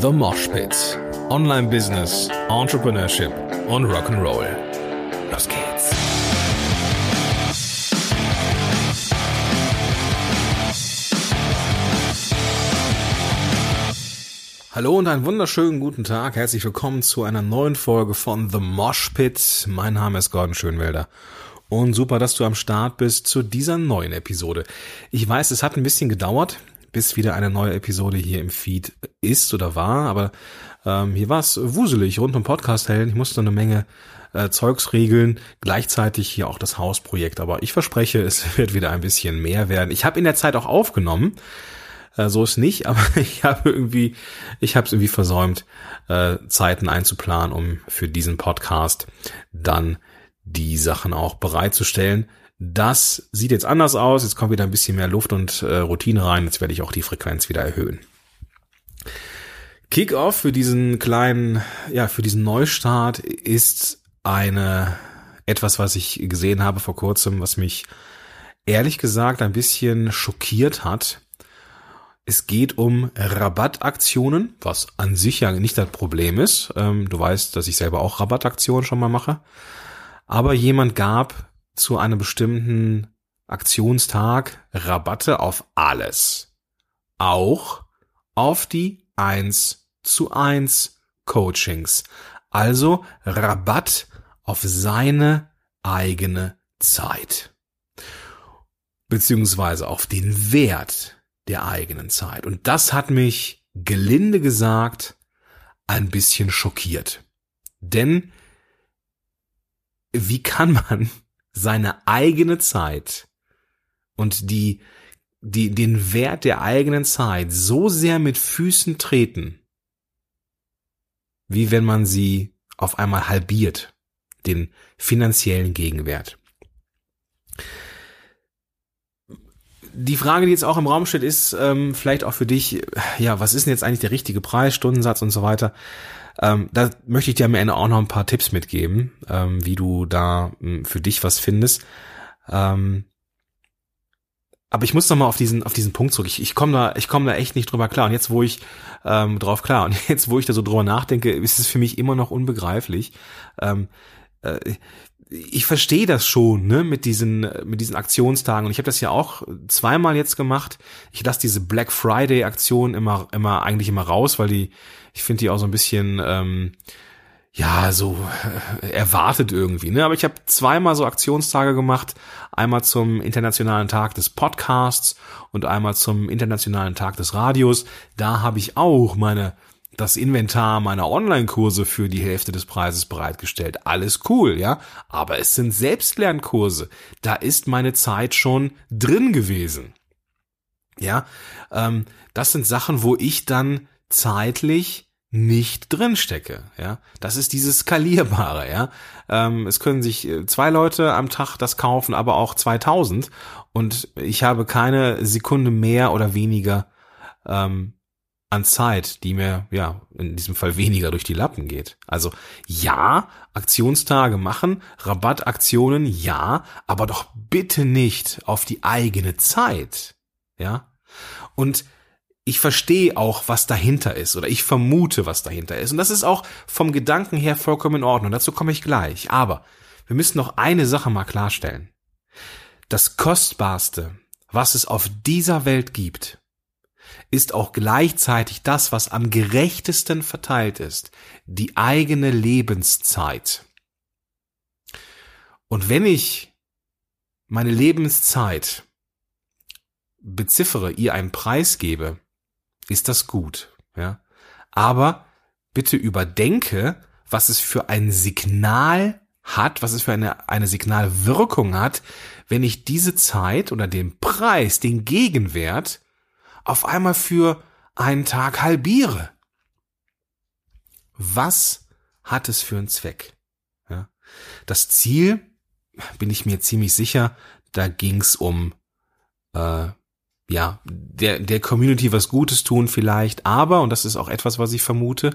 The Mosh Pit. Online Business, Entrepreneurship und Rock'n'Roll. Los geht's. Hallo und einen wunderschönen guten Tag. Herzlich willkommen zu einer neuen Folge von The Mosh Pit. Mein Name ist Gordon Schönwelder. Und super, dass du am Start bist zu dieser neuen Episode. Ich weiß, es hat ein bisschen gedauert bis wieder eine neue Episode hier im Feed ist oder war. Aber ähm, hier war es wuselig rund um Podcast helden. Ich musste eine Menge äh, Zeugs regeln, gleichzeitig hier auch das Hausprojekt. Aber ich verspreche, es wird wieder ein bisschen mehr werden. Ich habe in der Zeit auch aufgenommen. Äh, so ist nicht, aber ich habe irgendwie, ich habe es irgendwie versäumt, äh, Zeiten einzuplanen, um für diesen Podcast dann die Sachen auch bereitzustellen. Das sieht jetzt anders aus. Jetzt kommt wieder ein bisschen mehr Luft und äh, Routine rein. Jetzt werde ich auch die Frequenz wieder erhöhen. Kickoff für diesen kleinen, ja, für diesen Neustart ist eine, etwas, was ich gesehen habe vor kurzem, was mich ehrlich gesagt ein bisschen schockiert hat. Es geht um Rabattaktionen, was an sich ja nicht das Problem ist. Ähm, du weißt, dass ich selber auch Rabattaktionen schon mal mache. Aber jemand gab zu einem bestimmten Aktionstag Rabatte auf alles. Auch auf die 1 zu 1 Coachings. Also Rabatt auf seine eigene Zeit. Beziehungsweise auf den Wert der eigenen Zeit. Und das hat mich gelinde gesagt ein bisschen schockiert. Denn wie kann man seine eigene Zeit und die, die, den Wert der eigenen Zeit so sehr mit Füßen treten, wie wenn man sie auf einmal halbiert, den finanziellen Gegenwert. Die Frage, die jetzt auch im Raum steht, ist ähm, vielleicht auch für dich, ja, was ist denn jetzt eigentlich der richtige Preis, Stundensatz und so weiter? Ähm, da möchte ich dir am Ende auch noch ein paar Tipps mitgeben, ähm, wie du da m, hm, für dich was findest. Ähm, aber ich muss noch mal auf diesen auf diesen Punkt zurück. Ich, ich komme da ich komme da echt nicht drüber klar. Und jetzt wo ich ähm, drauf klar und jetzt wo ich da so drüber nachdenke, ist es für mich immer noch unbegreiflich. Ähm, äh, ich verstehe das schon, ne, mit diesen mit diesen Aktionstagen und ich habe das ja auch zweimal jetzt gemacht. Ich lasse diese Black Friday Aktion immer immer eigentlich immer raus, weil die ich finde die auch so ein bisschen ähm, ja, so äh, erwartet irgendwie, ne? Aber ich habe zweimal so Aktionstage gemacht, einmal zum internationalen Tag des Podcasts und einmal zum internationalen Tag des Radios. Da habe ich auch meine das Inventar meiner Online-Kurse für die Hälfte des Preises bereitgestellt. Alles cool, ja. Aber es sind Selbstlernkurse. Da ist meine Zeit schon drin gewesen. Ja, ähm, das sind Sachen, wo ich dann zeitlich nicht drinstecke. Ja, das ist dieses skalierbare. Ja, ähm, es können sich äh, zwei Leute am Tag das kaufen, aber auch 2000 und ich habe keine Sekunde mehr oder weniger ähm, an Zeit, die mir ja in diesem Fall weniger durch die Lappen geht. Also ja, Aktionstage machen, Rabattaktionen ja, aber doch bitte nicht auf die eigene Zeit. Ja, und ich verstehe auch, was dahinter ist oder ich vermute, was dahinter ist. Und das ist auch vom Gedanken her vollkommen in Ordnung. Dazu komme ich gleich. Aber wir müssen noch eine Sache mal klarstellen. Das Kostbarste, was es auf dieser Welt gibt, ist auch gleichzeitig das, was am gerechtesten verteilt ist, die eigene Lebenszeit. Und wenn ich meine Lebenszeit beziffere, ihr einen Preis gebe, ist das gut, ja. Aber bitte überdenke, was es für ein Signal hat, was es für eine, eine Signalwirkung hat, wenn ich diese Zeit oder den Preis, den Gegenwert auf einmal für einen Tag halbiere. Was hat es für einen Zweck? Ja. Das Ziel, bin ich mir ziemlich sicher, da ging's um äh, ja, der, der Community was Gutes tun vielleicht, aber, und das ist auch etwas, was ich vermute,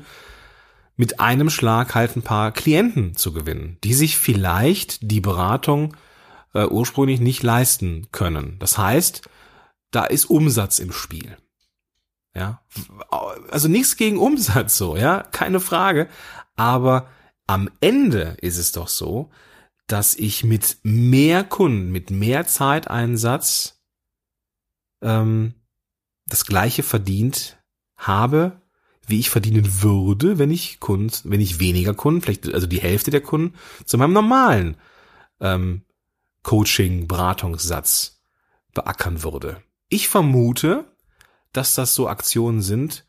mit einem Schlag halt ein paar Klienten zu gewinnen, die sich vielleicht die Beratung äh, ursprünglich nicht leisten können. Das heißt, da ist Umsatz im Spiel. Ja, also nichts gegen Umsatz so, ja, keine Frage. Aber am Ende ist es doch so, dass ich mit mehr Kunden, mit mehr Zeiteinsatz ähm, das gleiche verdient habe, wie ich verdienen würde, wenn ich Kunden, wenn ich weniger Kunden, vielleicht also die Hälfte der Kunden zu meinem normalen ähm, Coaching, Beratungssatz beackern würde. Ich vermute, dass das so Aktionen sind,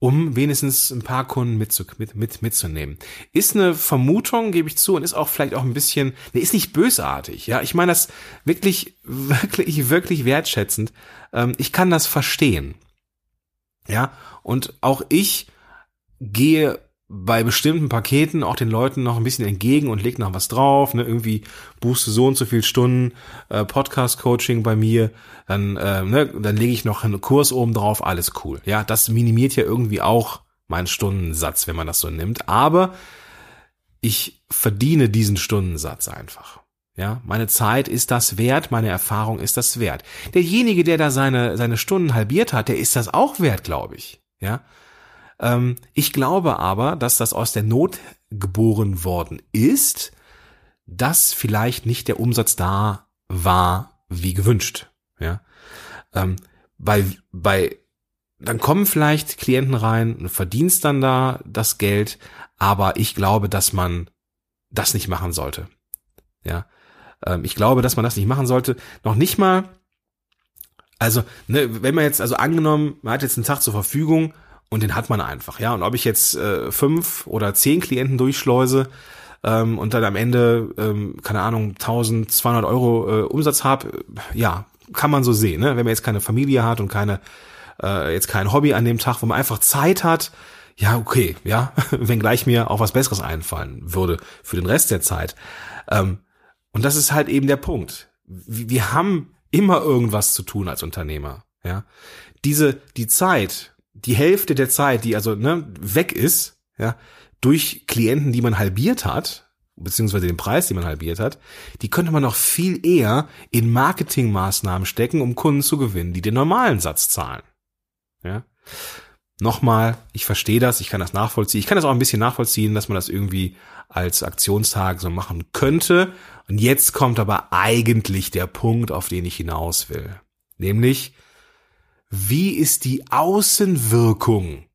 um wenigstens ein paar Kunden mitzu, mit, mit, mitzunehmen. Ist eine Vermutung, gebe ich zu, und ist auch vielleicht auch ein bisschen, ne, ist nicht bösartig, ja. Ich meine das wirklich, wirklich, wirklich wertschätzend. Ähm, ich kann das verstehen. Ja, und auch ich gehe bei bestimmten Paketen auch den Leuten noch ein bisschen entgegen und leg noch was drauf, ne, irgendwie buchst du so und so viel Stunden äh, Podcast-Coaching bei mir, dann, äh, ne, dann lege ich noch einen Kurs oben drauf, alles cool. Ja, das minimiert ja irgendwie auch meinen Stundensatz, wenn man das so nimmt, aber ich verdiene diesen Stundensatz einfach. Ja, meine Zeit ist das wert, meine Erfahrung ist das wert. Derjenige, der da seine, seine Stunden halbiert hat, der ist das auch wert, glaube ich. Ja, ähm, ich glaube aber, dass das aus der Not geboren worden ist, dass vielleicht nicht der Umsatz da war wie gewünscht. Ja, ähm, bei bei dann kommen vielleicht Klienten rein, und verdienst dann da das Geld, aber ich glaube, dass man das nicht machen sollte. Ja, ähm, ich glaube, dass man das nicht machen sollte. Noch nicht mal, also ne, wenn man jetzt also angenommen, man hat jetzt einen Tag zur Verfügung und den hat man einfach, ja. Und ob ich jetzt äh, fünf oder zehn Klienten durchschleuse ähm, und dann am Ende, ähm, keine Ahnung, 1200 Euro äh, Umsatz habe, ja, kann man so sehen, ne? Wenn man jetzt keine Familie hat und keine, äh, jetzt kein Hobby an dem Tag, wo man einfach Zeit hat, ja, okay, ja, wenn gleich mir auch was Besseres einfallen würde für den Rest der Zeit. Ähm, und das ist halt eben der Punkt. Wir haben immer irgendwas zu tun als Unternehmer, ja. Diese, die Zeit, die Hälfte der Zeit, die also ne, weg ist, ja, durch Klienten, die man halbiert hat, beziehungsweise den Preis, den man halbiert hat, die könnte man noch viel eher in Marketingmaßnahmen stecken, um Kunden zu gewinnen, die den normalen Satz zahlen. Ja. Nochmal, ich verstehe das, ich kann das nachvollziehen. Ich kann das auch ein bisschen nachvollziehen, dass man das irgendwie als Aktionstag so machen könnte. Und jetzt kommt aber eigentlich der Punkt, auf den ich hinaus will. Nämlich, wie ist die Außenwirkung,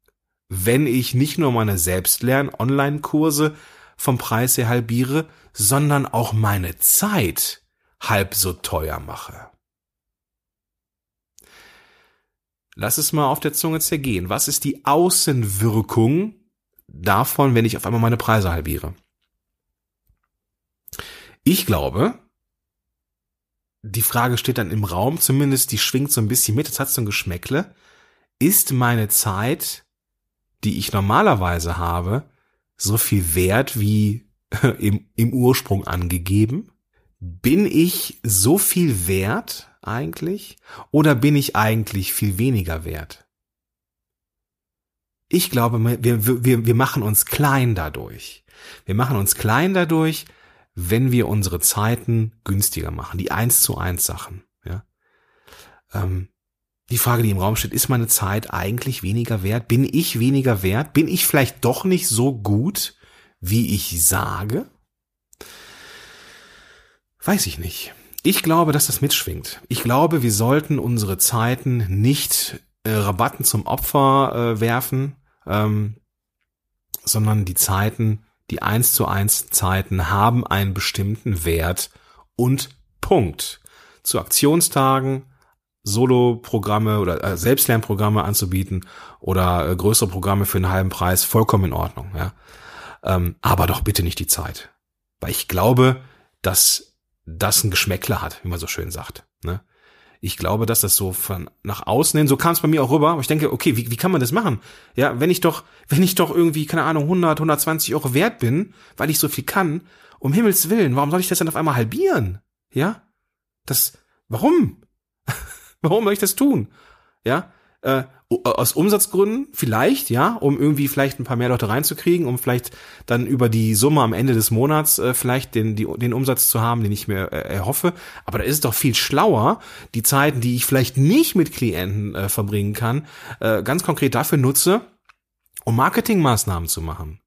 wenn ich nicht nur meine Selbstlern-Online-Kurse vom Preis her halbiere, sondern auch meine Zeit halb so teuer mache? Lass es mal auf der Zunge zergehen. Was ist die Außenwirkung davon, wenn ich auf einmal meine Preise halbiere? Ich glaube, die Frage steht dann im Raum, zumindest die schwingt so ein bisschen mit, das hat so ein Geschmäckle. Ist meine Zeit, die ich normalerweise habe, so viel wert wie im, im Ursprung angegeben? Bin ich so viel wert eigentlich? Oder bin ich eigentlich viel weniger wert? Ich glaube, wir, wir, wir machen uns klein dadurch. Wir machen uns klein dadurch, wenn wir unsere Zeiten günstiger machen, die eins zu eins Sachen. Ja? Ähm, die Frage, die im Raum steht, ist meine Zeit eigentlich weniger wert? Bin ich weniger wert? Bin ich vielleicht doch nicht so gut, wie ich sage? Weiß ich nicht. Ich glaube, dass das mitschwingt. Ich glaube, wir sollten unsere Zeiten nicht äh, Rabatten zum Opfer äh, werfen, ähm, sondern die Zeiten die eins zu eins Zeiten haben einen bestimmten Wert und Punkt. Zu Aktionstagen Solo-Programme oder äh, Selbstlernprogramme anzubieten oder äh, größere Programme für einen halben Preis, vollkommen in Ordnung, ja. Ähm, aber doch bitte nicht die Zeit. Weil ich glaube, dass das ein Geschmäckler hat, wie man so schön sagt. Ne? Ich glaube, dass das so von nach außen hin, so kam es bei mir auch rüber. Aber ich denke, okay, wie, wie kann man das machen? Ja, wenn ich doch, wenn ich doch irgendwie, keine Ahnung, 100, 120 Euro wert bin, weil ich so viel kann, um Himmels Willen, warum soll ich das dann auf einmal halbieren? Ja? Das, warum? warum soll ich das tun? Ja? Äh, aus Umsatzgründen vielleicht, ja, um irgendwie vielleicht ein paar mehr Leute reinzukriegen, um vielleicht dann über die Summe am Ende des Monats äh, vielleicht den, die, den Umsatz zu haben, den ich mir äh, erhoffe. Aber da ist es doch viel schlauer, die Zeiten, die ich vielleicht nicht mit Klienten äh, verbringen kann, äh, ganz konkret dafür nutze, um Marketingmaßnahmen zu machen.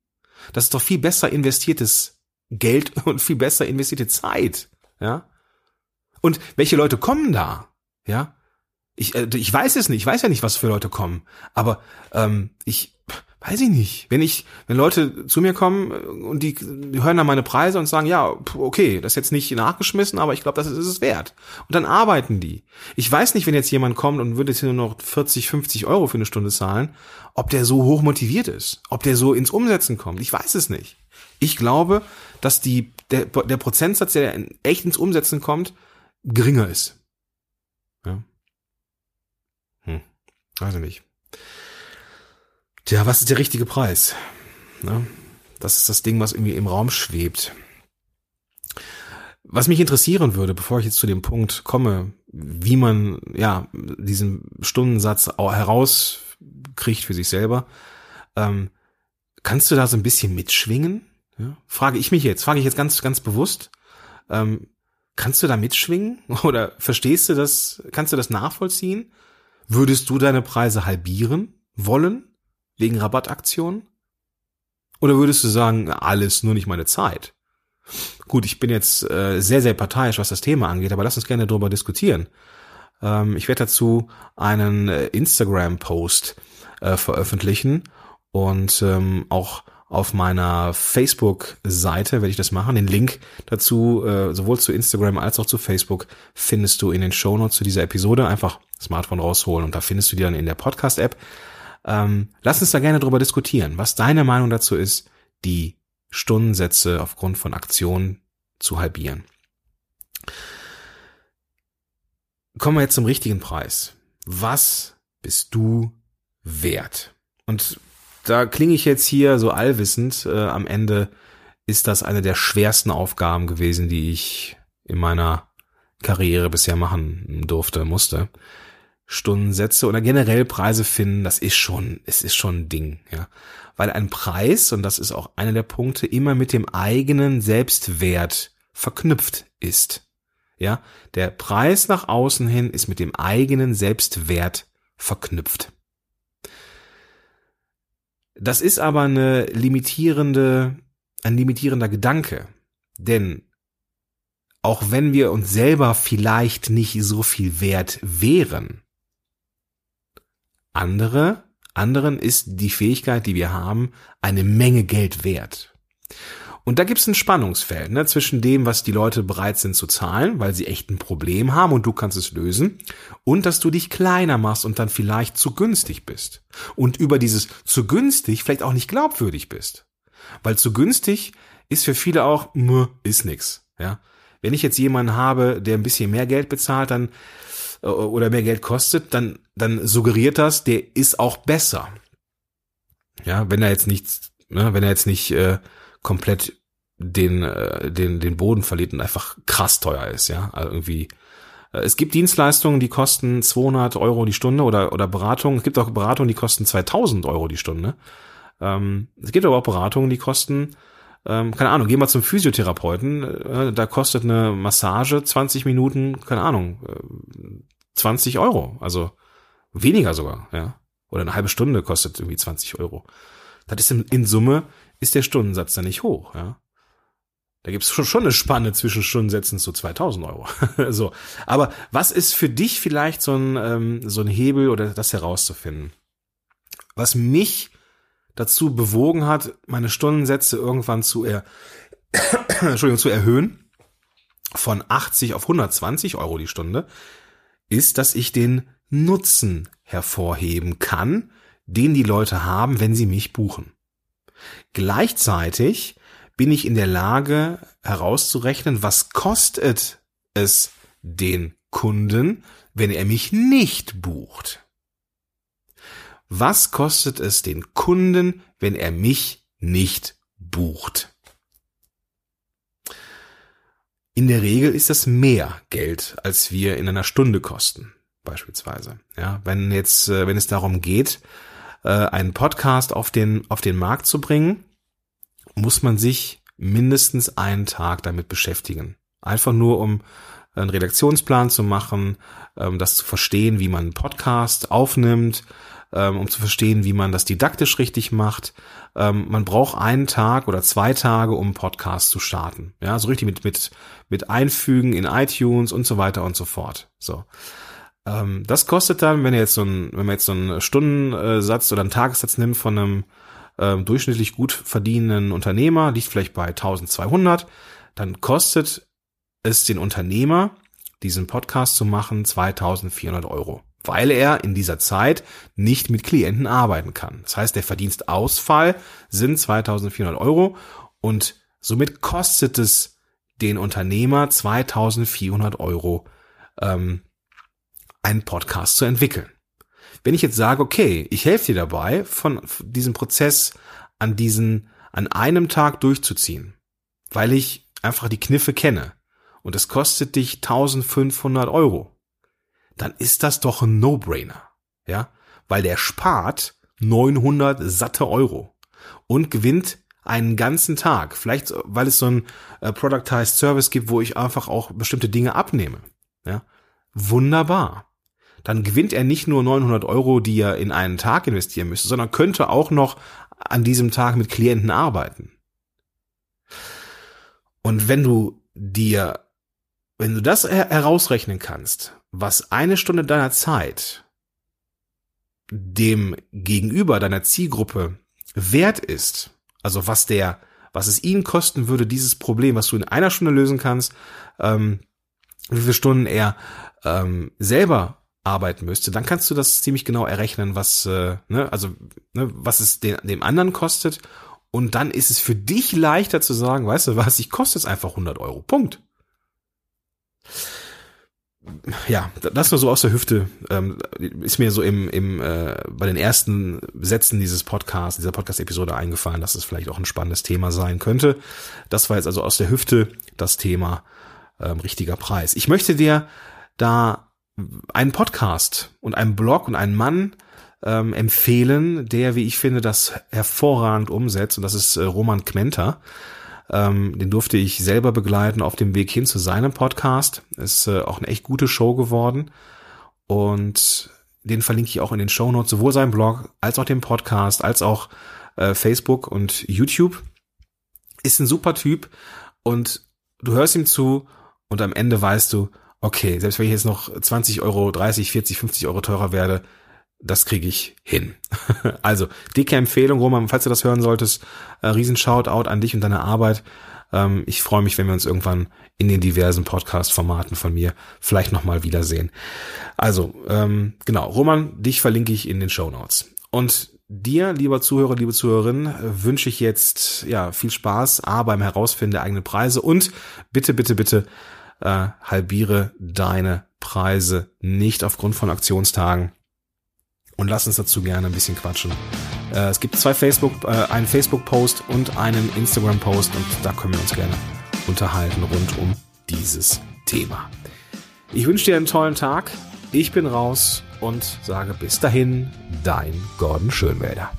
Das ist doch viel besser investiertes Geld und viel besser investierte Zeit, ja. Und welche Leute kommen da, ja? Ich, äh, ich weiß es nicht, ich weiß ja nicht, was für Leute kommen, aber ähm, ich weiß ich nicht. Wenn ich, wenn Leute zu mir kommen äh, und die, die hören dann meine Preise und sagen, ja, okay, das ist jetzt nicht nachgeschmissen, aber ich glaube, das ist, ist es wert. Und dann arbeiten die. Ich weiß nicht, wenn jetzt jemand kommt und würde jetzt nur noch 40, 50 Euro für eine Stunde zahlen, ob der so hoch motiviert ist, ob der so ins Umsetzen kommt. Ich weiß es nicht. Ich glaube, dass die, der, der Prozentsatz, der echt ins Umsetzen kommt, geringer ist. Ja. Weiß ich nicht. Tja, was ist der richtige Preis? Ne? Das ist das Ding, was irgendwie im Raum schwebt. Was mich interessieren würde, bevor ich jetzt zu dem Punkt komme, wie man ja diesen Stundensatz herauskriegt für sich selber, ähm, kannst du da so ein bisschen mitschwingen? Ja? Frage ich mich jetzt, frage ich jetzt ganz, ganz bewusst. Ähm, kannst du da mitschwingen? Oder verstehst du das, kannst du das nachvollziehen? Würdest du deine Preise halbieren wollen wegen Rabattaktionen? Oder würdest du sagen, alles, nur nicht meine Zeit? Gut, ich bin jetzt äh, sehr, sehr parteiisch, was das Thema angeht, aber lass uns gerne darüber diskutieren. Ähm, ich werde dazu einen äh, Instagram-Post äh, veröffentlichen und ähm, auch auf meiner Facebook-Seite werde ich das machen. Den Link dazu, äh, sowohl zu Instagram als auch zu Facebook, findest du in den Shownotes zu dieser Episode. Einfach Smartphone rausholen und da findest du die dann in der Podcast-App. Ähm, lass uns da gerne drüber diskutieren, was deine Meinung dazu ist, die Stundensätze aufgrund von Aktionen zu halbieren. Kommen wir jetzt zum richtigen Preis. Was bist du wert? Und da klinge ich jetzt hier so allwissend. Äh, am Ende ist das eine der schwersten Aufgaben gewesen, die ich in meiner Karriere bisher machen durfte, musste. Stundensätze oder generell Preise finden, das ist schon, es ist schon ein Ding, ja. Weil ein Preis, und das ist auch einer der Punkte, immer mit dem eigenen Selbstwert verknüpft ist. Ja, der Preis nach außen hin ist mit dem eigenen Selbstwert verknüpft. Das ist aber eine limitierende, ein limitierender Gedanke. Denn auch wenn wir uns selber vielleicht nicht so viel wert wären, andere, anderen ist die Fähigkeit, die wir haben, eine Menge Geld wert. Und da gibt es ein Spannungsfeld ne, zwischen dem, was die Leute bereit sind zu zahlen, weil sie echt ein Problem haben und du kannst es lösen, und dass du dich kleiner machst und dann vielleicht zu günstig bist. Und über dieses zu günstig vielleicht auch nicht glaubwürdig bist. Weil zu günstig ist für viele auch, ist nix. Ja? Wenn ich jetzt jemanden habe, der ein bisschen mehr Geld bezahlt, dann oder mehr Geld kostet, dann, dann suggeriert das, der ist auch besser. Ja, wenn er jetzt nicht, ne, wenn er jetzt nicht äh, komplett den, äh, den, den Boden verliert und einfach krass teuer ist, ja. Also irgendwie. Äh, es gibt Dienstleistungen, die kosten 200 Euro die Stunde oder, oder Beratungen. Es gibt auch Beratungen, die kosten 2000 Euro die Stunde. Ähm, es gibt aber auch Beratungen, die kosten, ähm, keine Ahnung, geh mal zum Physiotherapeuten, äh, da kostet eine Massage 20 Minuten, keine Ahnung, äh, 20 Euro. Also weniger sogar, ja. Oder eine halbe Stunde kostet irgendwie 20 Euro. Das ist in, in Summe ist der Stundensatz dann nicht hoch, ja. Da gibt's schon, schon eine Spanne zwischen Stundensätzen zu 2000 Euro. so. Aber was ist für dich vielleicht so ein, ähm, so ein Hebel oder das herauszufinden? Was mich dazu bewogen hat, meine Stundensätze irgendwann zu, er Entschuldigung, zu erhöhen, von 80 auf 120 Euro die Stunde, ist, dass ich den Nutzen hervorheben kann, den die Leute haben, wenn sie mich buchen. Gleichzeitig bin ich in der Lage herauszurechnen, was kostet es den Kunden, wenn er mich nicht bucht. Was kostet es den Kunden, wenn er mich nicht bucht? In der Regel ist das mehr Geld, als wir in einer Stunde kosten beispielsweise. Ja, wenn jetzt, äh, wenn es darum geht, äh, einen Podcast auf den, auf den Markt zu bringen, muss man sich mindestens einen Tag damit beschäftigen. Einfach nur, um einen Redaktionsplan zu machen, ähm, das zu verstehen, wie man einen Podcast aufnimmt, ähm, um zu verstehen, wie man das didaktisch richtig macht. Ähm, man braucht einen Tag oder zwei Tage, um einen Podcast zu starten. Ja, so richtig mit, mit, mit Einfügen in iTunes und so weiter und so fort. So. Ähm, das kostet dann, wenn ihr jetzt so ein, wenn man jetzt so einen Stundensatz oder einen Tagessatz nimmt von einem ähm, durchschnittlich gut verdienenden Unternehmer, liegt vielleicht bei 1200, dann kostet es den Unternehmer, diesen Podcast zu machen, 2400 Euro, weil er in dieser Zeit nicht mit Klienten arbeiten kann. Das heißt, der Verdienstausfall sind 2400 Euro und somit kostet es den Unternehmer 2400 Euro, ähm, einen Podcast zu entwickeln. Wenn ich jetzt sage, okay, ich helfe dir dabei, von diesem Prozess an diesen, an einem Tag durchzuziehen, weil ich einfach die Kniffe kenne, und es kostet dich 1500 Euro, dann ist das doch ein No-Brainer. Ja, weil der spart 900 satte Euro und gewinnt einen ganzen Tag. Vielleicht, weil es so ein äh, Productized Service gibt, wo ich einfach auch bestimmte Dinge abnehme. Ja, wunderbar. Dann gewinnt er nicht nur 900 Euro, die er in einen Tag investieren müsste, sondern könnte auch noch an diesem Tag mit Klienten arbeiten. Und wenn du dir wenn du das her herausrechnen kannst, was eine Stunde deiner Zeit dem Gegenüber deiner Zielgruppe wert ist, also was der, was es ihnen kosten würde, dieses Problem, was du in einer Stunde lösen kannst, ähm, wie viele Stunden er ähm, selber arbeiten müsste, dann kannst du das ziemlich genau errechnen, was, äh, ne, also ne, was es den, dem anderen kostet. Und dann ist es für dich leichter zu sagen, weißt du was, ich koste es einfach 100 Euro. Punkt ja, das nur so aus der Hüfte ähm, ist mir so im, im äh, bei den ersten Sätzen dieses Podcasts, dieser Podcast-Episode eingefallen, dass es vielleicht auch ein spannendes Thema sein könnte. Das war jetzt also aus der Hüfte das Thema ähm, richtiger Preis. Ich möchte dir da einen Podcast und einen Blog und einen Mann ähm, empfehlen, der, wie ich finde, das hervorragend umsetzt. Und das ist äh, Roman Kmenter. Ähm, den durfte ich selber begleiten auf dem Weg hin zu seinem Podcast. Ist äh, auch eine echt gute Show geworden. Und den verlinke ich auch in den Show Notes, sowohl seinen Blog als auch den Podcast, als auch äh, Facebook und YouTube. Ist ein super Typ und du hörst ihm zu und am Ende weißt du, okay, selbst wenn ich jetzt noch 20 Euro, 30, 40, 50 Euro teurer werde, das kriege ich hin. also, dicke Empfehlung, Roman, falls du das hören solltest, äh, riesen Shoutout an dich und deine Arbeit. Ähm, ich freue mich, wenn wir uns irgendwann in den diversen Podcast-Formaten von mir vielleicht nochmal wiedersehen. Also, ähm, genau, Roman, dich verlinke ich in den Show Notes. Und dir, lieber Zuhörer, liebe Zuhörerin, wünsche ich jetzt ja viel Spaß A beim Herausfinden der eigenen Preise und bitte, bitte, bitte äh, halbiere deine Preise nicht aufgrund von Aktionstagen und lass uns dazu gerne ein bisschen quatschen. Äh, es gibt zwei Facebook, äh, einen Facebook-Post und einen Instagram-Post und da können wir uns gerne unterhalten rund um dieses Thema. Ich wünsche dir einen tollen Tag. Ich bin raus und sage bis dahin, dein Gordon Schönwälder.